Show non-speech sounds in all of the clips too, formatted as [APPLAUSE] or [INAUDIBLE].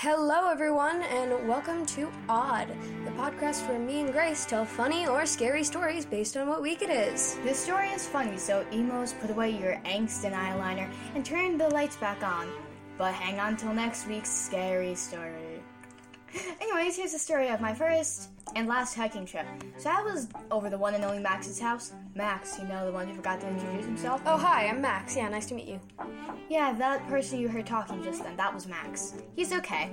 Hello, everyone, and welcome to Odd, the podcast where me and Grace tell funny or scary stories based on what week it is. This story is funny, so emos, put away your angst and eyeliner and turn the lights back on. But hang on till next week's scary story. Anyways, here's the story of my first and last hiking trip. So I was over the one and only Max's house. Max, you know, the one who forgot to introduce himself. Oh, hi, I'm Max. Yeah, nice to meet you. Yeah, that person you heard talking just then, that was Max. He's okay.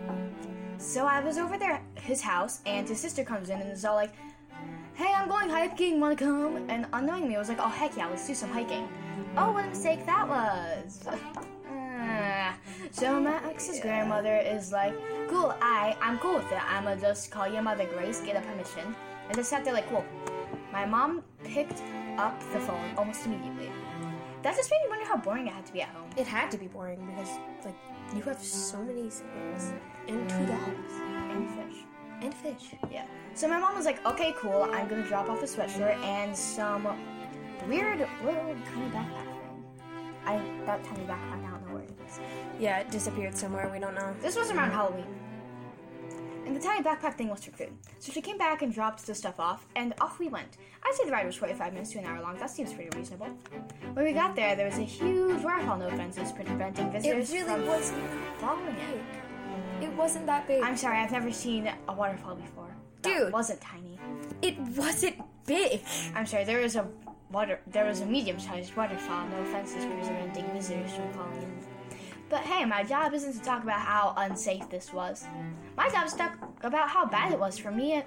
So I was over there, his house, and his sister comes in and is all like, Hey, I'm going hiking, wanna come? And unknowingly, I was like, Oh, heck yeah, let's do some hiking. Oh, what a mistake that was. [LAUGHS] [LAUGHS] So Max's grandmother is like, Cool, I, I'm cool with it. I'ma just call your mother Grace, get a permission. And just sat there like, Cool. My mom picked up the phone almost immediately. That just made me wonder how boring it had to be at home. It had to be boring because, like, you have so many siblings and two mm. dogs And fish. and fish. Yeah. So my mom was like, okay, cool, I'm gonna drop off a sweatshirt and some weird little kind of backpack. I that tiny backpack, I don't know where it is. Yeah, it disappeared somewhere. We don't know. This was around Halloween. And the tiny backpack thing was for food. So she came back and dropped the stuff off, and off we went. I'd say the ride was 45 minutes to an hour long. That seems pretty reasonable. When we got there, there was a huge waterfall, no fences, preventing visitors it really from wasn't following it. It wasn't that big. I'm sorry, I've never seen a waterfall before. That Dude. wasn't tiny. it wasn't big. I'm sorry, there was a water there was a medium-sized waterfall, no fences preventing visitors from falling in. But hey, my job isn't to talk about how unsafe this was. My job is to talk about how bad it was for me and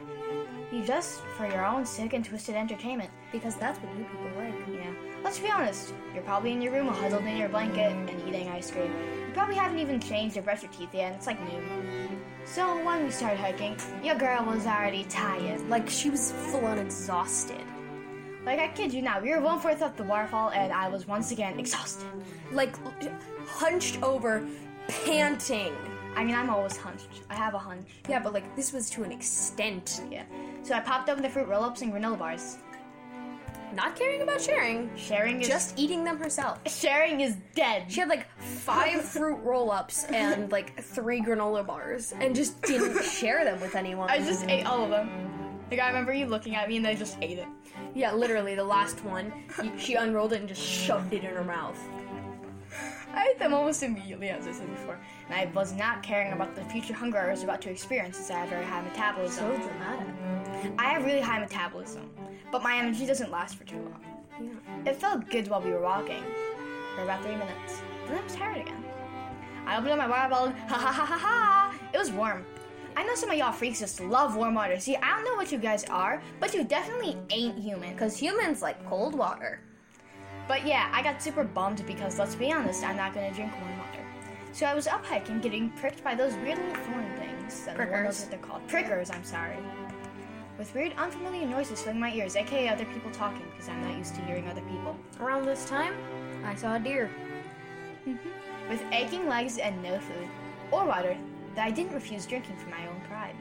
you just for your own sick and twisted entertainment. Because that's what you people like. Yeah. Let's be honest, you're probably in your room huddled in your blanket and eating ice cream. You probably haven't even changed or brushed your teeth yet, and it's like noon. So when we started hiking, your girl was already tired. Like, she was full on exhausted. Like I kid you not, we were one fourth up the waterfall and I was once again exhausted. Like, hunched over, panting. I mean, I'm always hunched. I have a hunch. Yeah, but like, this was to an extent. Yeah. So I popped open the fruit roll-ups and granola bars. Not caring about sharing, Sharing is just eating them herself. [LAUGHS] sharing is dead. She had like five [LAUGHS] fruit roll ups and like three granola bars and just didn't [LAUGHS] share them with anyone. I just ate all of them. Like I remember you looking at me and I just ate it. yeah, literally, the last one, she unrolled it and just shoved it in her mouth. I ate them almost immediately, as I said before. And I was not caring about the future hunger I was about to experience since I have very high metabolism. So dramatic. I have really high metabolism, but my energy doesn't last for too long. Yeah. It felt good while we were walking for about three minutes. Then I was tired again. I opened up my water bottle. [LAUGHS] Ha ha ha ha ha! It was warm. I know some of y'all freaks just love warm water. See, I don't know what you guys are, but you definitely ain't human. Because humans like cold water. But yeah, I got super bummed because let's be honest, I'm not gonna drink warm water. So I was up hiking, getting pricked by those weird little thorn things. That one knows Prickers. what they're called. Prickers, I'm sorry. With weird, unfamiliar noises filling my ears, aka other people talking, because I'm not used to hearing other people. Around this time, I saw a deer. Mm-hmm. With aching legs and no food or water, that I didn't refuse drinking for my own pride.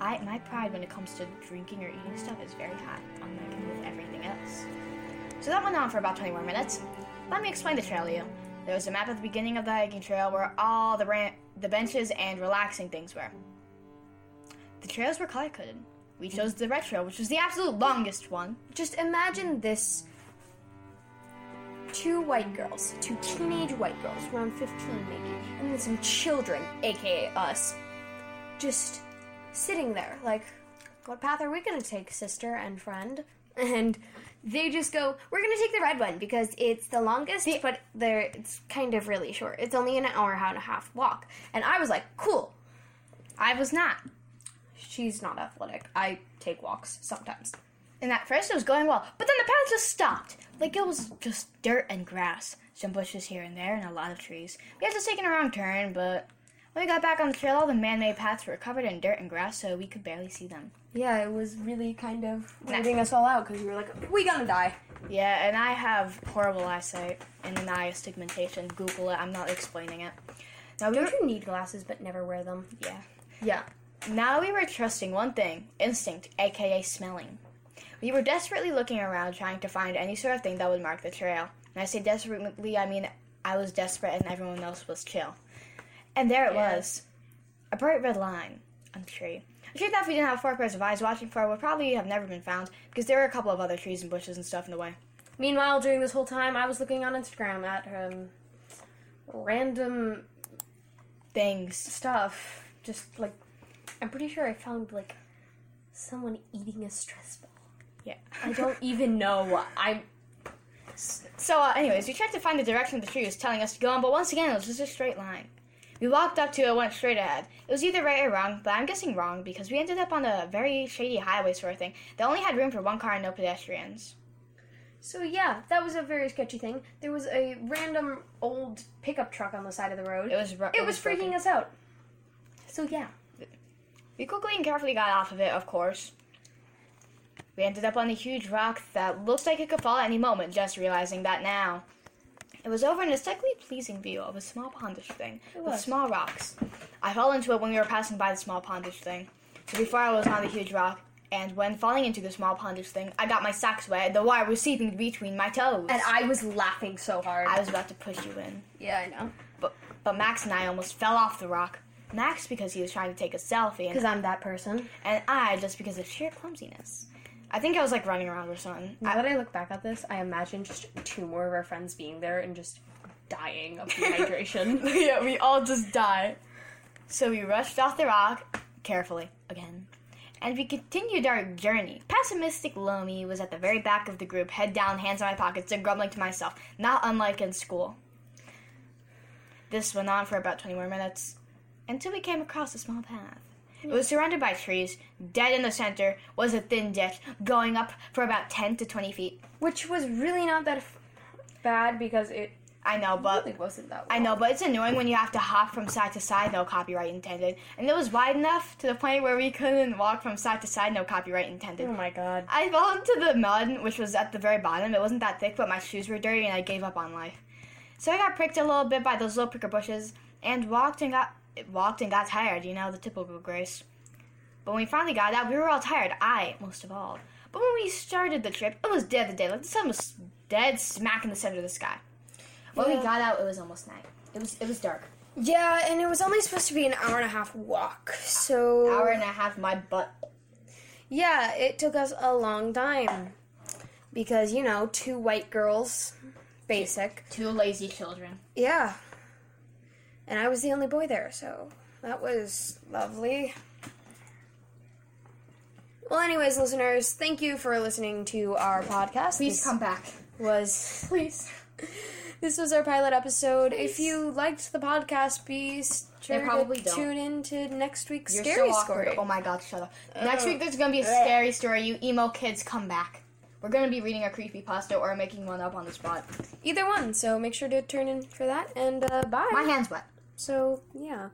I my pride when it comes to drinking or eating stuff is very high, unlike with everything else. So that went on for about 20 more minutes. Let me explain the trail to you. There was a map at the beginning of the hiking trail where all the the benches and relaxing things were. The trails were color coded. We chose the red trail, which was the absolute longest one. Just imagine this two white girls, two teenage white girls, around 15 maybe, and then some children, aka us, just sitting there, like, what path are we gonna take, sister and friend? [LAUGHS] And they just go, we're gonna take the red one because it's the longest, but there it's kind of really short. It's only an hour and a half walk. And I was like, cool. I was not. She's not athletic. I take walks sometimes. And at first it was going well, but then the path just stopped. Like it was just dirt and grass, some bushes here and there, and a lot of trees. We had to take a wrong turn, but when we got back on the trail, all the man-made paths were covered in dirt and grass, so we could barely see them. Yeah, it was really kind of weirding us all out because we were like, we gonna die. Yeah, and I have horrible eyesight and an eye astigmatation. Google it. I'm not explaining it. Now we Don't you need glasses but never wear them? yeah. Yeah. Now we were trusting one thing instinct, aka smelling. We were desperately looking around trying to find any sort of thing that would mark the trail. And I say desperately, I mean I was desperate and everyone else was chill. And there it Yeah. was a bright red line on the tree. A tree that if we didn't have four pairs of eyes watching for it would probably have never been found because there were a couple of other trees and bushes and stuff in the way. Meanwhile, during this whole time, I was looking on Instagram at um, random Things. stuff. Just like, I'm pretty sure I found like someone eating a stress ball. Yeah. I don't [LAUGHS] even know. I'm. So, uh, anyways, we tried to find the direction the tree was telling us to go in, but once again, it was just a straight line. We walked up to it, and went straight ahead. It was either right or wrong, but I'm guessing wrong because we ended up on a very shady highway sort of thing that only had room for one car and no pedestrians. So yeah, that was a very sketchy thing. There was a random old pickup truck on the side of the road. It was ru- It was freaking broken. us out. So yeah. We quickly and carefully got off of it, of course. We ended up on a huge rock that looked like it could fall at any moment, just realizing that now. It was over an aesthetically pleasing view of a small pondish thing It with small rocks. I fell into it when we were passing by the small pondish thing. So before I was on the huge rock, and when falling into the small pondish thing, I got my socks wet. The wire was seeping between my toes. And I was laughing so hard. I was about to push you in. yeah, I know. But but Max and I almost fell off the rock. Max because he was trying to take a selfie, Because I'm that person. and I just because of sheer clumsiness. I think I was like running around or something. Now I, that I look back at this, I imagine just two more of our friends being there and just dying of dehydration. [LAUGHS] yeah, we all just died. So we rushed off the rock carefully again, and we continued our journey. Pessimistic Lomi was at the very back of the group, head down, hands in my pockets, and grumbling to myself, not unlike in school. This went on for about 20 more minutes until we came across a small path. It was surrounded by trees. Dead in the center was a thin ditch going up for about 10 to 20 feet. Which was really not that f- bad because it I know, but really wasn't that I know, but it's annoying when you have to hop from side to side, no copyright intended. And it was wide enough to the point where we couldn't walk from side to side, no copyright intended. Oh my god. I fell into the mud, which was at the very bottom. It wasn't that thick, but my shoes were dirty, and I gave up on life. So I got pricked a little bit by those little pricker bushes, and walked and got walked and got tired. You know, the typical Grace. But when we finally got out, we were all tired. I most of all. But when we started the trip, it was dead of the day. Like the sun was dead smack in the center of the sky. When Yeah. we got out, it was almost night. It was it was dark. Yeah, and it was only supposed to be an hour and a half walk. So Hour and a half, my butt. Yeah, it took us a long time. Because, you know, two white girls, basic. Two lazy children. Yeah. And I was the only boy there, so that was lovely. Well, anyways, listeners, thank you for listening to our podcast. Please This come back. Was [LAUGHS] Please. [LAUGHS] this was our pilot episode. If you liked the podcast, be sure probably to don't. tune in to next week's You're scary so story. Oh my god, shut up. Next week there's gonna be a scary story. You emo kids, come back. We're gonna be reading a creepy pasta or making one up on the spot. Either one, so make sure to turn in for that. And uh, bye. My hand's wet. So yeah.